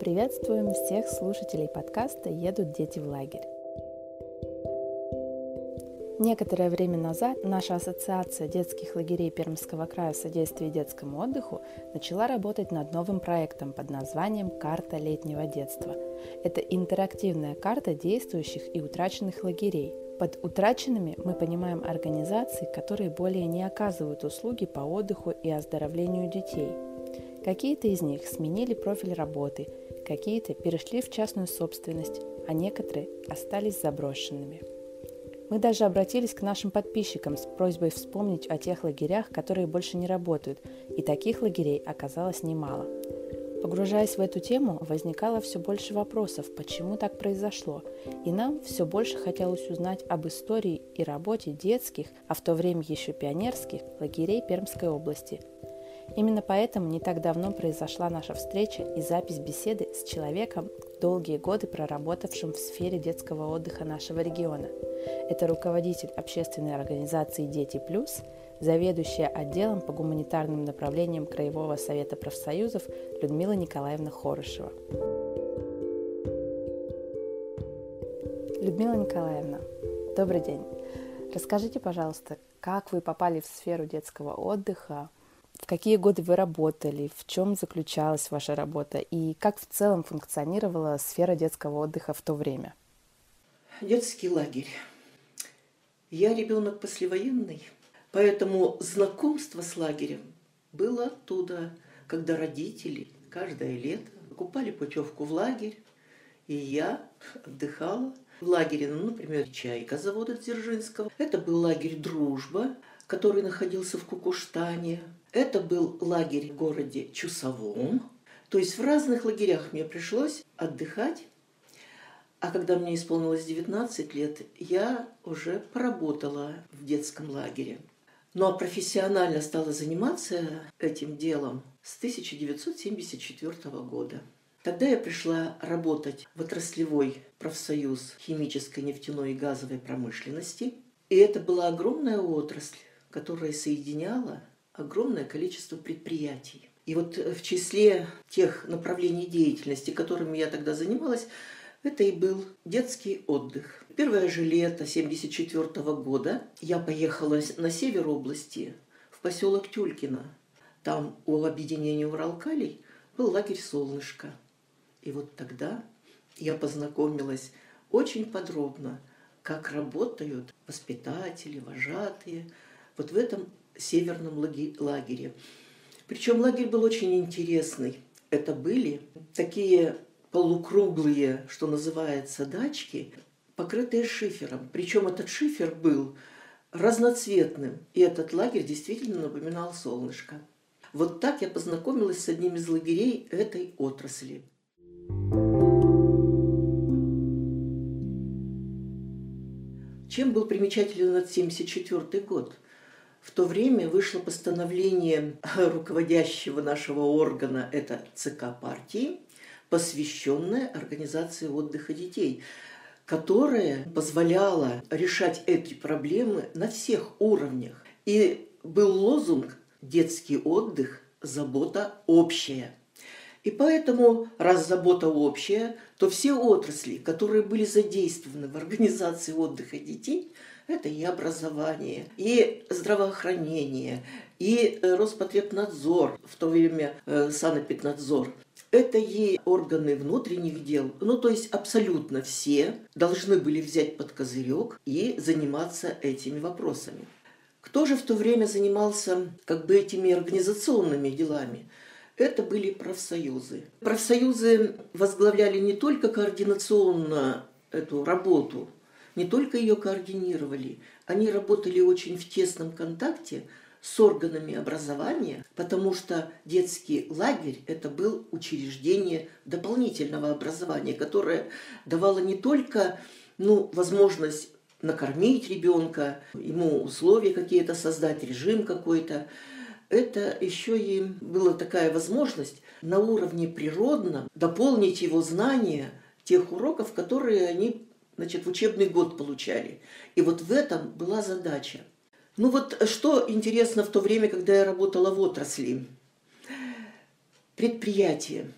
Приветствуем всех слушателей подкаста «Едут дети в лагерь». Некоторое время назад наша ассоциация детских лагерей Пермского края в содействии детскому отдыху начала работать над новым проектом под названием «Карта летнего детства». Это интерактивная карта действующих и утраченных лагерей. Под утраченными мы понимаем организации, которые более не оказывают услуги по отдыху и оздоровлению детей. Какие-то из них сменили профиль работы, какие-то перешли в частную собственность, а некоторые остались заброшенными. Мы даже обратились к нашим подписчикам с просьбой вспомнить о тех лагерях, которые больше не работают, и таких лагерей оказалось немало. Погружаясь в эту тему, возникало все больше вопросов, почему так произошло, и нам все больше хотелось узнать об истории и работе детских, а в то время еще пионерских, лагерей Пермской области. Именно поэтому не так давно произошла наша встреча и запись беседы с человеком, долгие годы проработавшим в сфере детского отдыха нашего региона. Это руководитель общественной организации «Дети плюс», заведующая отделом по гуманитарным направлениям Краевого совета профсоюзов Людмила Николаевна Хорошева. Людмила Николаевна, добрый день. Расскажите, пожалуйста, как вы попали в сферу детского отдыха, в какие годы вы работали, в чем заключалась ваша работа и как в целом функционировала сфера детского отдыха в то время? Детский лагерь. Я ребенок послевоенный, поэтому знакомство с лагерем было оттуда, когда родители каждое лето покупали путевку в лагерь, и я отдыхала в лагере, ну, например, «Чайка» завода Дзержинского. Это был лагерь «Дружба», который находился в Кукуштане. Это был лагерь в городе Чусовом. То есть в разных лагерях мне пришлось отдыхать. А когда мне исполнилось 19 лет, я уже поработала в детском лагере. Ну а профессионально стала заниматься этим делом с 1974 года. Тогда я пришла работать в отраслевой профсоюз химической, нефтяной и газовой промышленности. И это была огромная отрасль, которая соединяла огромное количество предприятий. И вот в числе тех направлений деятельности, которыми я тогда занималась, это и был детский отдых. Первое же лето 1974 года я поехала на север области, в поселок Тюлькино. Там у объединения Уралкалий был лагерь «Солнышко». И вот тогда я познакомилась очень подробно, как работают воспитатели, вожатые – вот в этом северном лагере. Причем лагерь был очень интересный. Это были такие полукруглые, что называется, дачки, покрытые шифером. Причем этот шифер был разноцветным. И этот лагерь действительно напоминал солнышко. Вот так я познакомилась с одним из лагерей этой отрасли. Чем был примечателен этот 1974 год? В то время вышло постановление руководящего нашего органа, это ЦК партии, посвященное организации отдыха детей, которое позволяло решать эти проблемы на всех уровнях. И был лозунг «Детский отдых – забота общая». И поэтому, раз забота общая, то все отрасли, которые были задействованы в организации отдыха детей – это и образование, и здравоохранение, и э, Роспотребнадзор, в то время э, Санэпиднадзор. Это и органы внутренних дел. Ну, то есть абсолютно все должны были взять под козырек и заниматься этими вопросами. Кто же в то время занимался как бы этими организационными делами? Это были профсоюзы. Профсоюзы возглавляли не только координационно эту работу не только ее координировали, они работали очень в тесном контакте с органами образования, потому что детский лагерь – это был учреждение дополнительного образования, которое давало не только ну, возможность накормить ребенка, ему условия какие-то создать, режим какой-то, это еще и была такая возможность на уровне природном дополнить его знания тех уроков, которые они значит, в учебный год получали. И вот в этом была задача. Ну вот что интересно в то время, когда я работала в отрасли. Предприятия.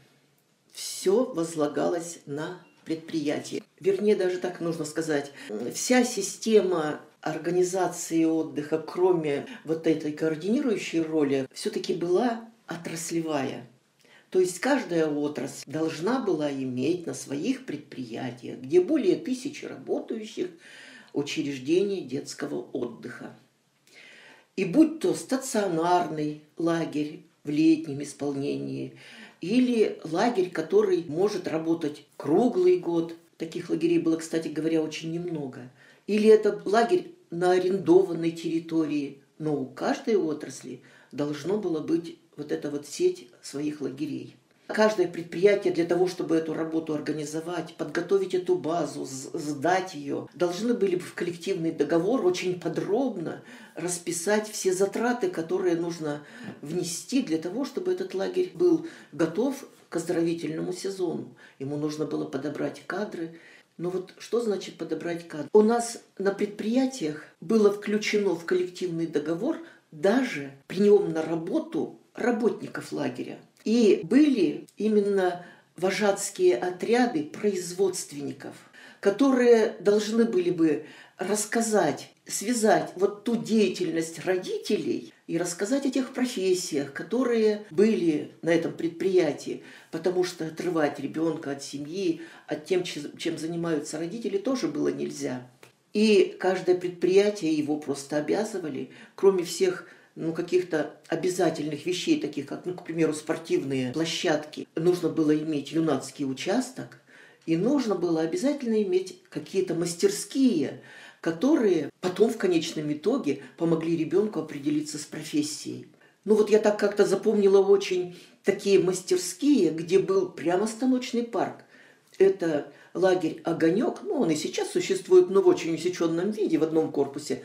все возлагалось на предприятие. Вернее, даже так нужно сказать, вся система организации отдыха, кроме вот этой координирующей роли, все-таки была отраслевая. То есть каждая отрасль должна была иметь на своих предприятиях, где более тысячи работающих, учреждений детского отдыха. И будь то стационарный лагерь в летнем исполнении, или лагерь, который может работать круглый год. Таких лагерей было, кстати говоря, очень немного. Или это лагерь на арендованной территории. Но у каждой отрасли должно было быть вот эта вот сеть своих лагерей. Каждое предприятие для того, чтобы эту работу организовать, подготовить эту базу, сдать ее, должны были бы в коллективный договор очень подробно расписать все затраты, которые нужно внести для того, чтобы этот лагерь был готов к оздоровительному сезону. Ему нужно было подобрать кадры. Но вот что значит подобрать кадры? У нас на предприятиях было включено в коллективный договор даже прием на работу работников лагеря. И были именно вожатские отряды производственников, которые должны были бы рассказать, связать вот ту деятельность родителей и рассказать о тех профессиях, которые были на этом предприятии, потому что отрывать ребенка от семьи, от тем, чем занимаются родители, тоже было нельзя. И каждое предприятие его просто обязывали, кроме всех ну, каких-то обязательных вещей, таких как, ну, к примеру, спортивные площадки, нужно было иметь юнацкий участок, и нужно было обязательно иметь какие-то мастерские, которые потом в конечном итоге помогли ребенку определиться с профессией. Ну вот я так как-то запомнила очень такие мастерские, где был прямо станочный парк. Это лагерь «Огонек», ну он и сейчас существует, но в очень усеченном виде в одном корпусе.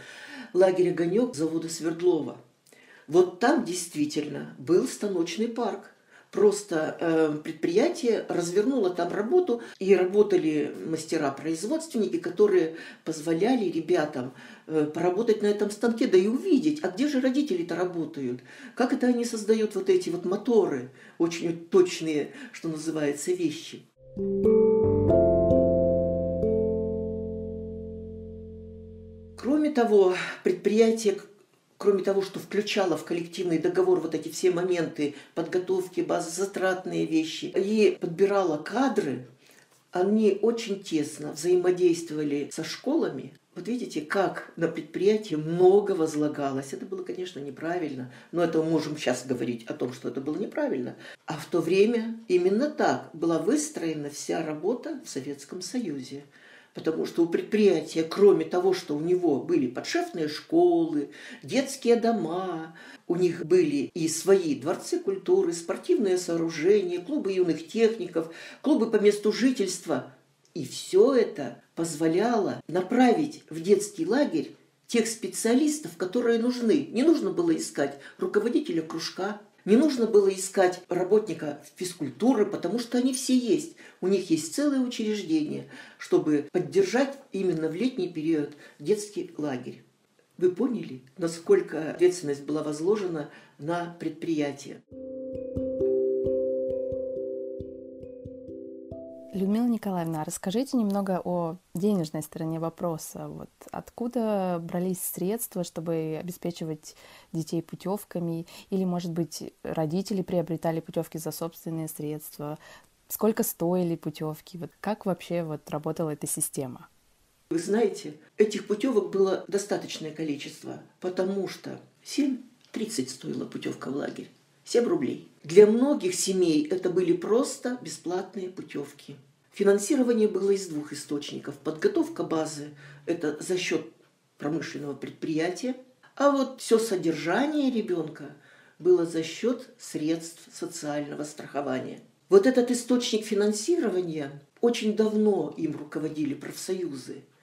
Лагерь «Огонек» завода Свердлова – вот там действительно был станочный парк. Просто э, предприятие развернуло там работу, и работали мастера-производственники, которые позволяли ребятам э, поработать на этом станке, да и увидеть, а где же родители-то работают, как это они создают вот эти вот моторы, очень точные, что называется, вещи. Кроме того, предприятие кроме того, что включала в коллективный договор вот эти все моменты подготовки, базозатратные вещи, и подбирала кадры, они очень тесно взаимодействовали со школами. Вот видите, как на предприятии много возлагалось. Это было, конечно, неправильно, но это мы можем сейчас говорить о том, что это было неправильно. А в то время именно так была выстроена вся работа в Советском Союзе потому что у предприятия, кроме того, что у него были подшефные школы, детские дома, у них были и свои дворцы культуры, спортивные сооружения, клубы юных техников, клубы по месту жительства. И все это позволяло направить в детский лагерь тех специалистов, которые нужны. Не нужно было искать руководителя кружка, не нужно было искать работника физкультуры, потому что они все есть. У них есть целое учреждение, чтобы поддержать именно в летний период детский лагерь. Вы поняли, насколько ответственность была возложена на предприятие? Людмила Николаевна, расскажите немного о денежной стороне вопроса. Вот откуда брались средства, чтобы обеспечивать детей путевками? Или, может быть, родители приобретали путевки за собственные средства? Сколько стоили путевки? Вот как вообще вот работала эта система? Вы знаете, этих путевок было достаточное количество, потому что 7-30 стоила путевка в лагерь. 7 рублей. Для многих семей это были просто бесплатные путевки. Финансирование было из двух источников. Подготовка базы – это за счет промышленного предприятия, а вот все содержание ребенка было за счет средств социального страхования. Вот этот источник финансирования очень давно им руководили профсоюзы –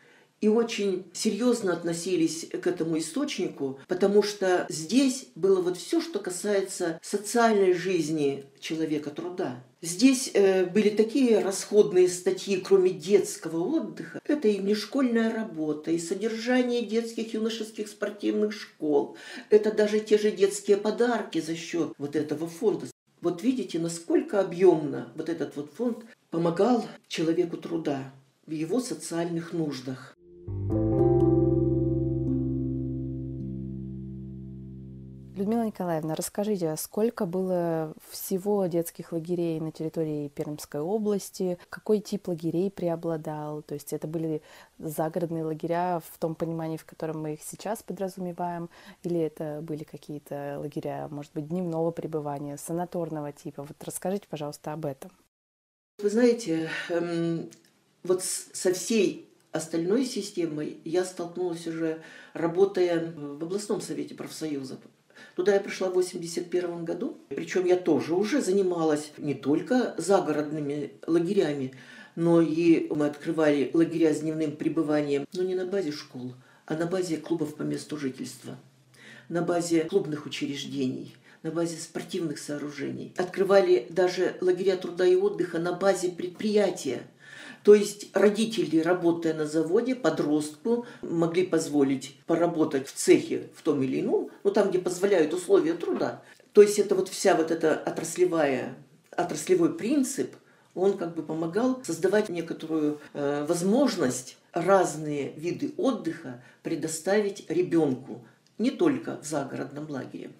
и очень серьезно относились к этому источнику, потому что здесь было вот все, что касается социальной жизни человека труда. Здесь э, были такие расходные статьи, кроме детского отдыха. Это и внешкольная работа, и содержание детских юношеских спортивных школ. Это даже те же детские подарки за счет вот этого фонда. Вот видите, насколько объемно вот этот вот фонд помогал человеку труда в его социальных нуждах. Людмила Николаевна, расскажите, а сколько было всего детских лагерей на территории Пермской области? Какой тип лагерей преобладал? То есть это были загородные лагеря в том понимании, в котором мы их сейчас подразумеваем? Или это были какие-то лагеря, может быть, дневного пребывания, санаторного типа? Вот расскажите, пожалуйста, об этом. Вы знаете, эм, вот со всей остальной системой я столкнулась уже, работая в областном совете профсоюза. Туда я пришла в 1981 году. Причем я тоже уже занималась не только загородными лагерями, но и мы открывали лагеря с дневным пребыванием, но не на базе школ, а на базе клубов по месту жительства, на базе клубных учреждений, на базе спортивных сооружений. Открывали даже лагеря труда и отдыха на базе предприятия – то есть родители, работая на заводе, подростку могли позволить поработать в цехе в том или ином, ну там, где позволяют условия труда. То есть это вот вся вот эта отраслевая, отраслевой принцип, он как бы помогал создавать некоторую э, возможность разные виды отдыха предоставить ребенку, не только в загородном лагере.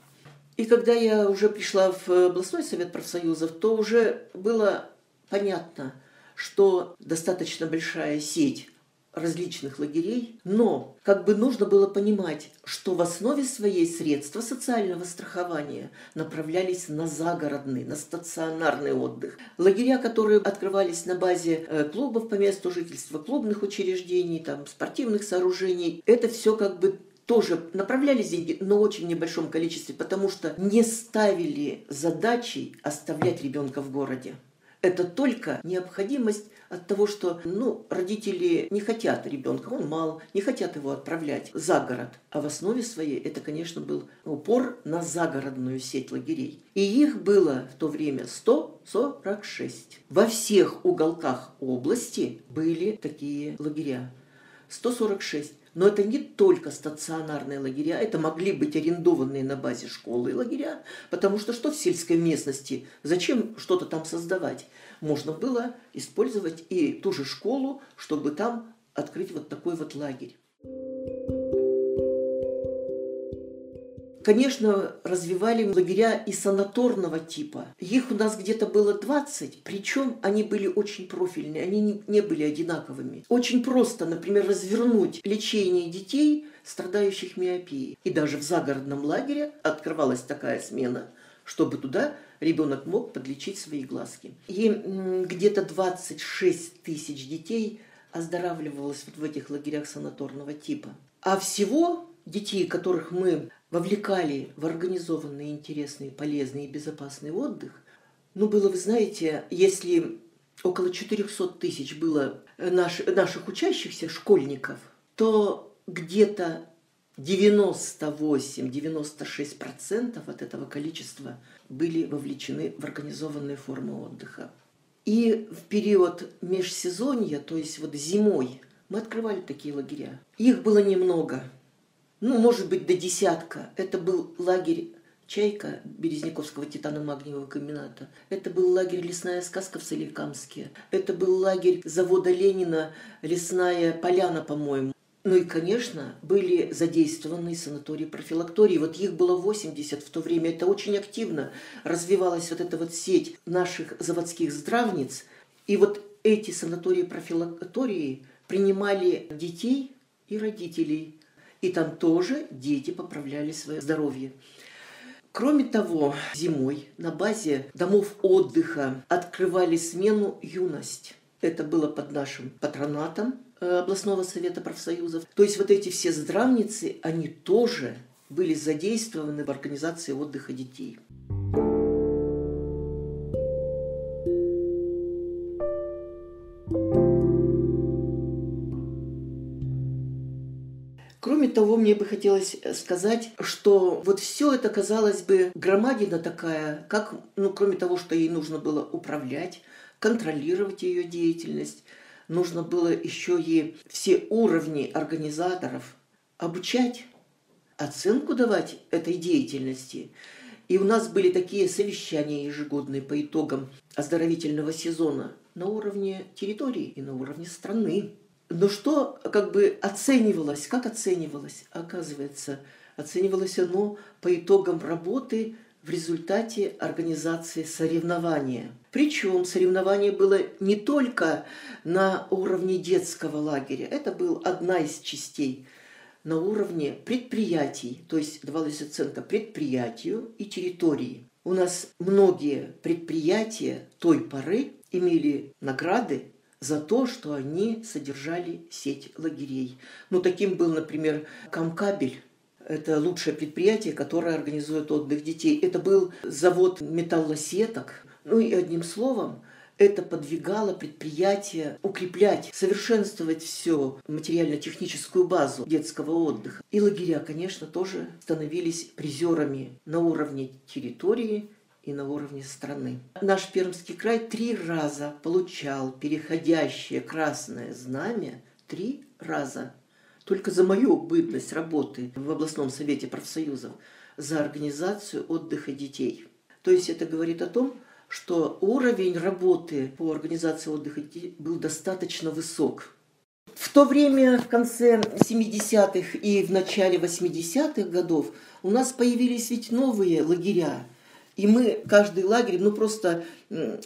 И когда я уже пришла в областной совет профсоюзов, то уже было понятно, что достаточно большая сеть различных лагерей, но как бы нужно было понимать, что в основе своей средства социального страхования направлялись на загородный, на стационарный отдых. Лагеря, которые открывались на базе э, клубов по месту жительства, клубных учреждений, там, спортивных сооружений, это все как бы тоже направлялись деньги, но очень небольшом количестве, потому что не ставили задачей оставлять ребенка в городе. Это только необходимость от того, что ну, родители не хотят ребенка, он мал, не хотят его отправлять за город. А в основе своей это, конечно, был упор на загородную сеть лагерей. И их было в то время 146. Во всех уголках области были такие лагеря. 146. Но это не только стационарные лагеря, это могли быть арендованные на базе школы лагеря, потому что что в сельской местности, зачем что-то там создавать? Можно было использовать и ту же школу, чтобы там открыть вот такой вот лагерь. Конечно, развивали лагеря и санаторного типа. Их у нас где-то было 20, причем они были очень профильные, они не, были одинаковыми. Очень просто, например, развернуть лечение детей, страдающих миопией. И даже в загородном лагере открывалась такая смена, чтобы туда ребенок мог подлечить свои глазки. И где-то 26 тысяч детей оздоравливалось вот в этих лагерях санаторного типа. А всего детей, которых мы вовлекали в организованный, интересный, полезный и безопасный отдых, ну, было, вы знаете, если около 400 тысяч было наш, наших учащихся, школьников, то где-то 98-96% от этого количества были вовлечены в организованные формы отдыха. И в период межсезонья, то есть вот зимой, мы открывали такие лагеря. Их было немного – ну, может быть, до десятка. Это был лагерь «Чайка» Березняковского титано-магниевого комбината. Это был лагерь «Лесная сказка» в Соликамске. Это был лагерь завода Ленина «Лесная поляна», по-моему. Ну и, конечно, были задействованы санатории профилактории. Вот их было 80 в то время. Это очень активно развивалась вот эта вот сеть наших заводских здравниц. И вот эти санатории профилактории принимали детей и родителей и там тоже дети поправляли свое здоровье. Кроме того, зимой на базе домов отдыха открывали смену «Юность». Это было под нашим патронатом э, областного совета профсоюзов. То есть вот эти все здравницы, они тоже были задействованы в организации отдыха детей. Мне бы хотелось э, сказать, что вот все это, казалось бы, громадина такая, как, ну, кроме того, что ей нужно было управлять, контролировать ее деятельность, нужно было еще и все уровни организаторов обучать, оценку давать этой деятельности. И у нас были такие совещания ежегодные по итогам оздоровительного сезона на уровне территории и на уровне страны. Но что как бы оценивалось, как оценивалось? Оказывается, оценивалось оно по итогам работы в результате организации соревнования. Причем соревнование было не только на уровне детского лагеря, это была одна из частей на уровне предприятий, то есть давалась оценка предприятию и территории. У нас многие предприятия той поры имели награды за то, что они содержали сеть лагерей. Ну, таким был, например, Камкабель. Это лучшее предприятие, которое организует отдых детей. Это был завод металлосеток. Ну и одним словом, это подвигало предприятие укреплять, совершенствовать все материально-техническую базу детского отдыха. И лагеря, конечно, тоже становились призерами на уровне территории и на уровне страны. Наш Пермский край три раза получал переходящее красное знамя, три раза. Только за мою бытность работы в областном совете профсоюзов за организацию отдыха детей. То есть это говорит о том, что уровень работы по организации отдыха был достаточно высок. В то время, в конце 70-х и в начале 80-х годов, у нас появились ведь новые лагеря. И мы, каждый лагерь, ну просто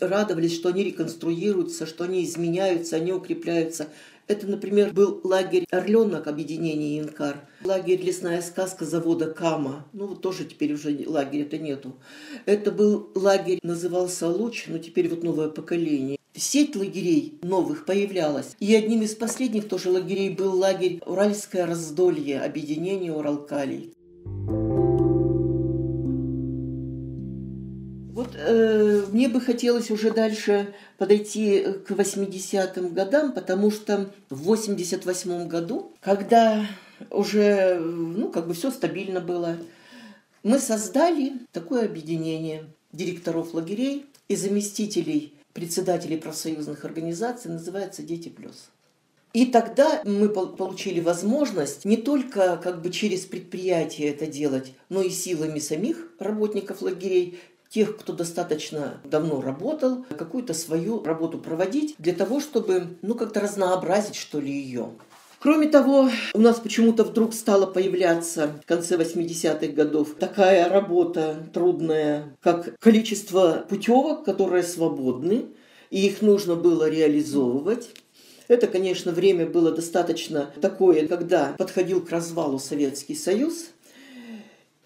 радовались, что они реконструируются, что они изменяются, они укрепляются. Это, например, был лагерь «Орленок» объединения «Инкар», лагерь «Лесная сказка» завода «Кама». Ну, вот тоже теперь уже лагеря это нету. Это был лагерь, назывался «Луч», но теперь вот новое поколение. Сеть лагерей новых появлялась. И одним из последних тоже лагерей был лагерь «Уральское раздолье» объединения «Уралкалий». Э, мне бы хотелось уже дальше подойти к 80-м годам, потому что в 88 году, когда уже, ну, как бы все стабильно было, мы создали такое объединение директоров лагерей и заместителей председателей профсоюзных организаций, называется «Дети плюс». И тогда мы получили возможность не только как бы через предприятие это делать, но и силами самих работников лагерей, тех, кто достаточно давно работал, какую-то свою работу проводить для того, чтобы, ну, как-то разнообразить, что ли, ее. Кроме того, у нас почему-то вдруг стала появляться в конце 80-х годов такая работа трудная, как количество путевок, которые свободны, и их нужно было реализовывать. Это, конечно, время было достаточно такое, когда подходил к развалу Советский Союз,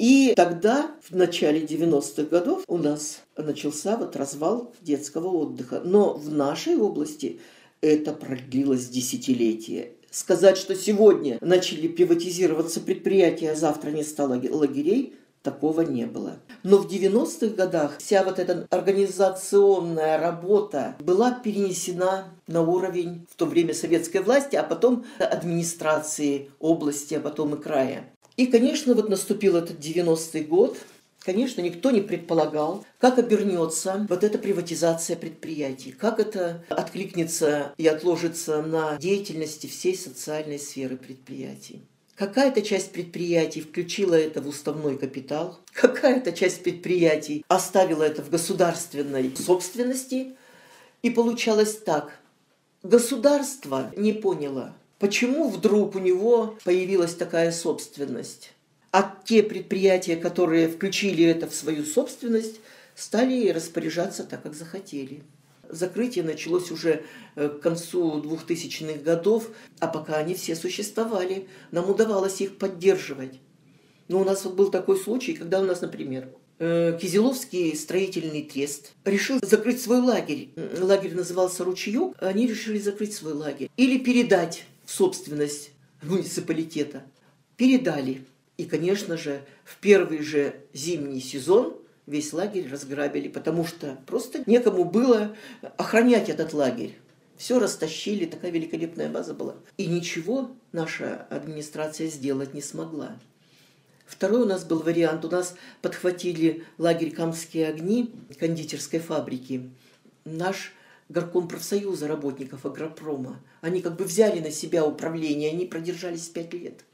и тогда, в начале 90-х годов, у нас начался вот развал детского отдыха. Но в нашей области это продлилось десятилетия. Сказать, что сегодня начали приватизироваться предприятия, а завтра не стало лагерей, такого не было. Но в 90-х годах вся вот эта организационная работа была перенесена на уровень в то время советской власти, а потом администрации области, а потом и края. И, конечно, вот наступил этот 90-й год, Конечно, никто не предполагал, как обернется вот эта приватизация предприятий, как это откликнется и отложится на деятельности всей социальной сферы предприятий. Какая-то часть предприятий включила это в уставной капитал, какая-то часть предприятий оставила это в государственной собственности. И получалось так. Государство не поняло, Почему вдруг у него появилась такая собственность? А те предприятия, которые включили это в свою собственность, стали распоряжаться так, как захотели. Закрытие началось уже э, к концу 2000-х годов, а пока они все существовали, нам удавалось их поддерживать. Но у нас вот был такой случай, когда у нас, например, э, Кизеловский строительный трест решил закрыть свой лагерь. Лагерь назывался «Ручеек», они решили закрыть свой лагерь. Или передать собственность муниципалитета, передали. И, конечно же, в первый же зимний сезон весь лагерь разграбили, потому что просто некому было охранять этот лагерь. Все растащили, такая великолепная база была. И ничего наша администрация сделать не смогла. Второй у нас был вариант. У нас подхватили лагерь «Камские огни» кондитерской фабрики. Наш горком профсоюза работников агропрома. Они как бы взяли на себя управление, они продержались пять лет.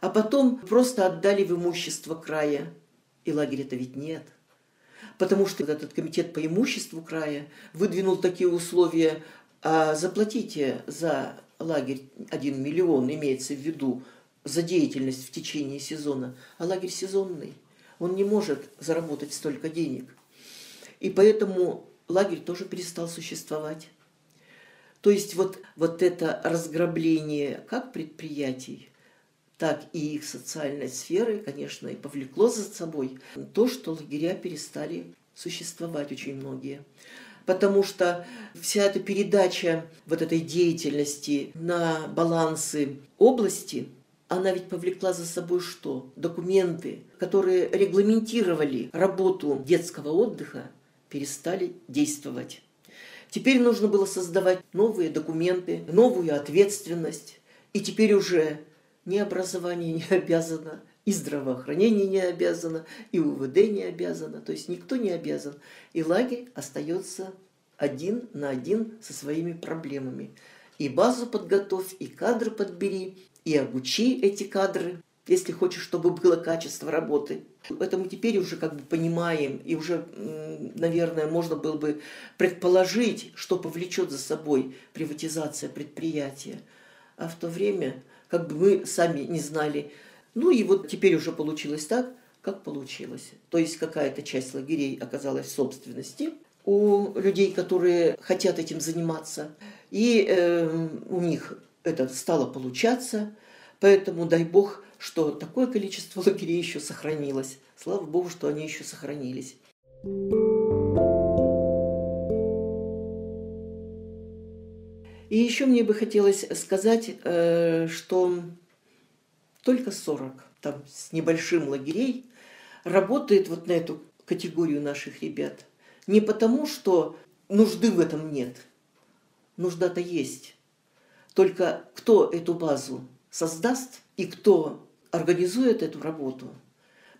А потом просто отдали в имущество края. И лагеря-то ведь нет. Потому что этот комитет по имуществу края выдвинул такие условия, а заплатите за лагерь 1 миллион, имеется в виду, за деятельность в течение сезона, а лагерь сезонный. Он не может заработать столько денег. И поэтому лагерь тоже перестал существовать. То есть вот, вот это разграбление как предприятий, так и их социальной сферы, конечно, и повлекло за собой то, что лагеря перестали существовать очень многие. Потому что вся эта передача вот этой деятельности на балансы области, она ведь повлекла за собой что? Документы, которые регламентировали работу детского отдыха, перестали действовать. Теперь нужно было создавать новые документы, новую ответственность. И теперь уже ни образование не обязано, и здравоохранение не обязано, и УВД не обязано. То есть никто не обязан. И лагерь остается один на один со своими проблемами. И базу подготовь, и кадры подбери, и обучи эти кадры если хочешь, чтобы было качество работы. Это мы теперь уже как бы понимаем, и уже, наверное, можно было бы предположить, что повлечет за собой приватизация предприятия. А в то время как бы мы сами не знали. Ну и вот теперь уже получилось так, как получилось. То есть какая-то часть лагерей оказалась в собственности у людей, которые хотят этим заниматься. И э, у них это стало получаться. Поэтому, дай бог, что такое количество лагерей еще сохранилось. Слава Богу, что они еще сохранились. И еще мне бы хотелось сказать, э, что только 40 там, с небольшим лагерей работает вот на эту категорию наших ребят. Не потому, что нужды в этом нет. Нужда-то есть. Только кто эту базу создаст и кто организует эту работу,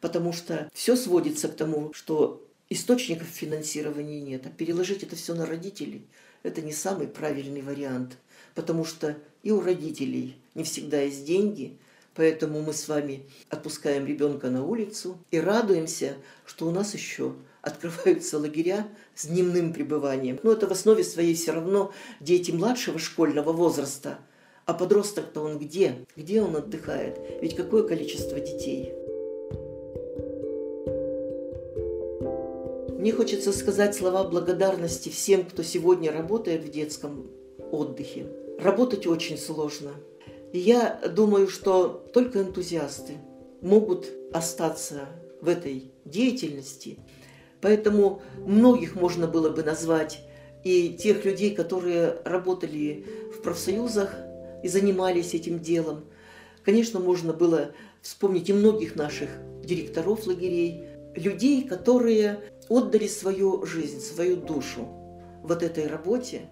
потому что все сводится к тому, что источников финансирования нет, а переложить это все на родителей – это не самый правильный вариант, потому что и у родителей не всегда есть деньги, поэтому мы с вами отпускаем ребенка на улицу и радуемся, что у нас еще открываются лагеря с дневным пребыванием. Но это в основе своей все равно дети младшего школьного возраста – а подросток-то он где? Где он отдыхает? Ведь какое количество детей? Мне хочется сказать слова благодарности всем, кто сегодня работает в детском отдыхе. Работать очень сложно. И я думаю, что только энтузиасты могут остаться в этой деятельности. Поэтому многих можно было бы назвать и тех людей, которые работали в профсоюзах, и занимались этим делом. Конечно, можно было вспомнить и многих наших директоров лагерей, людей, которые отдали свою жизнь, свою душу вот этой работе.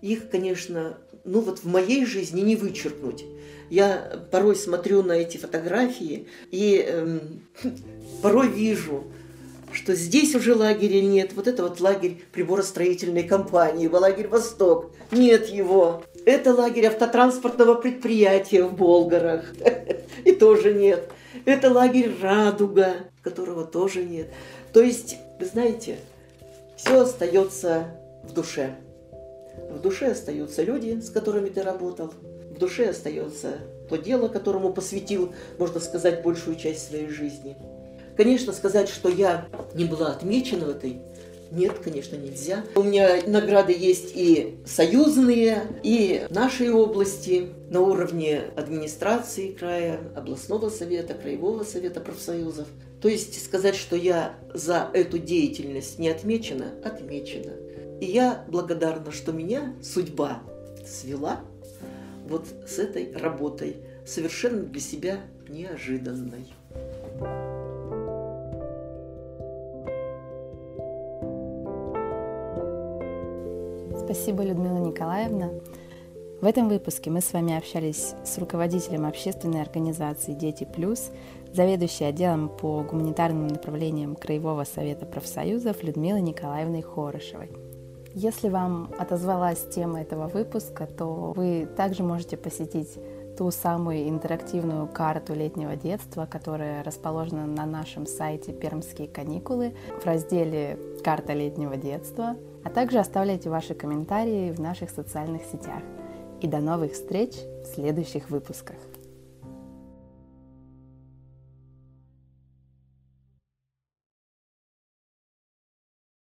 Их, конечно, ну вот в моей жизни не вычеркнуть. Я порой смотрю на эти фотографии и э, порой вижу, что здесь уже лагеря нет. Вот это вот лагерь приборостроительной компании, лагерь «Восток». Нет его. Это лагерь автотранспортного предприятия в Болгарах. И тоже нет. Это лагерь «Радуга», которого тоже нет. То есть, вы знаете, все остается в душе. В душе остаются люди, с которыми ты работал. В душе остается то дело, которому посвятил, можно сказать, большую часть своей жизни. Конечно, сказать, что я не была отмечена в этой нет, конечно, нельзя. У меня награды есть и союзные, и нашей области на уровне администрации края, областного совета, краевого совета профсоюзов. То есть сказать, что я за эту деятельность не отмечена, отмечена. И я благодарна, что меня судьба свела вот с этой работой, совершенно для себя неожиданной. Спасибо, Людмила Николаевна. В этом выпуске мы с вами общались с руководителем общественной организации «Дети плюс», заведующей отделом по гуманитарным направлениям Краевого совета профсоюзов Людмилой Николаевной Хорошевой. Если вам отозвалась тема этого выпуска, то вы также можете посетить ту самую интерактивную карту летнего детства, которая расположена на нашем сайте «Пермские каникулы» в разделе «Карта летнего детства», а также оставляйте ваши комментарии в наших социальных сетях. И до новых встреч в следующих выпусках.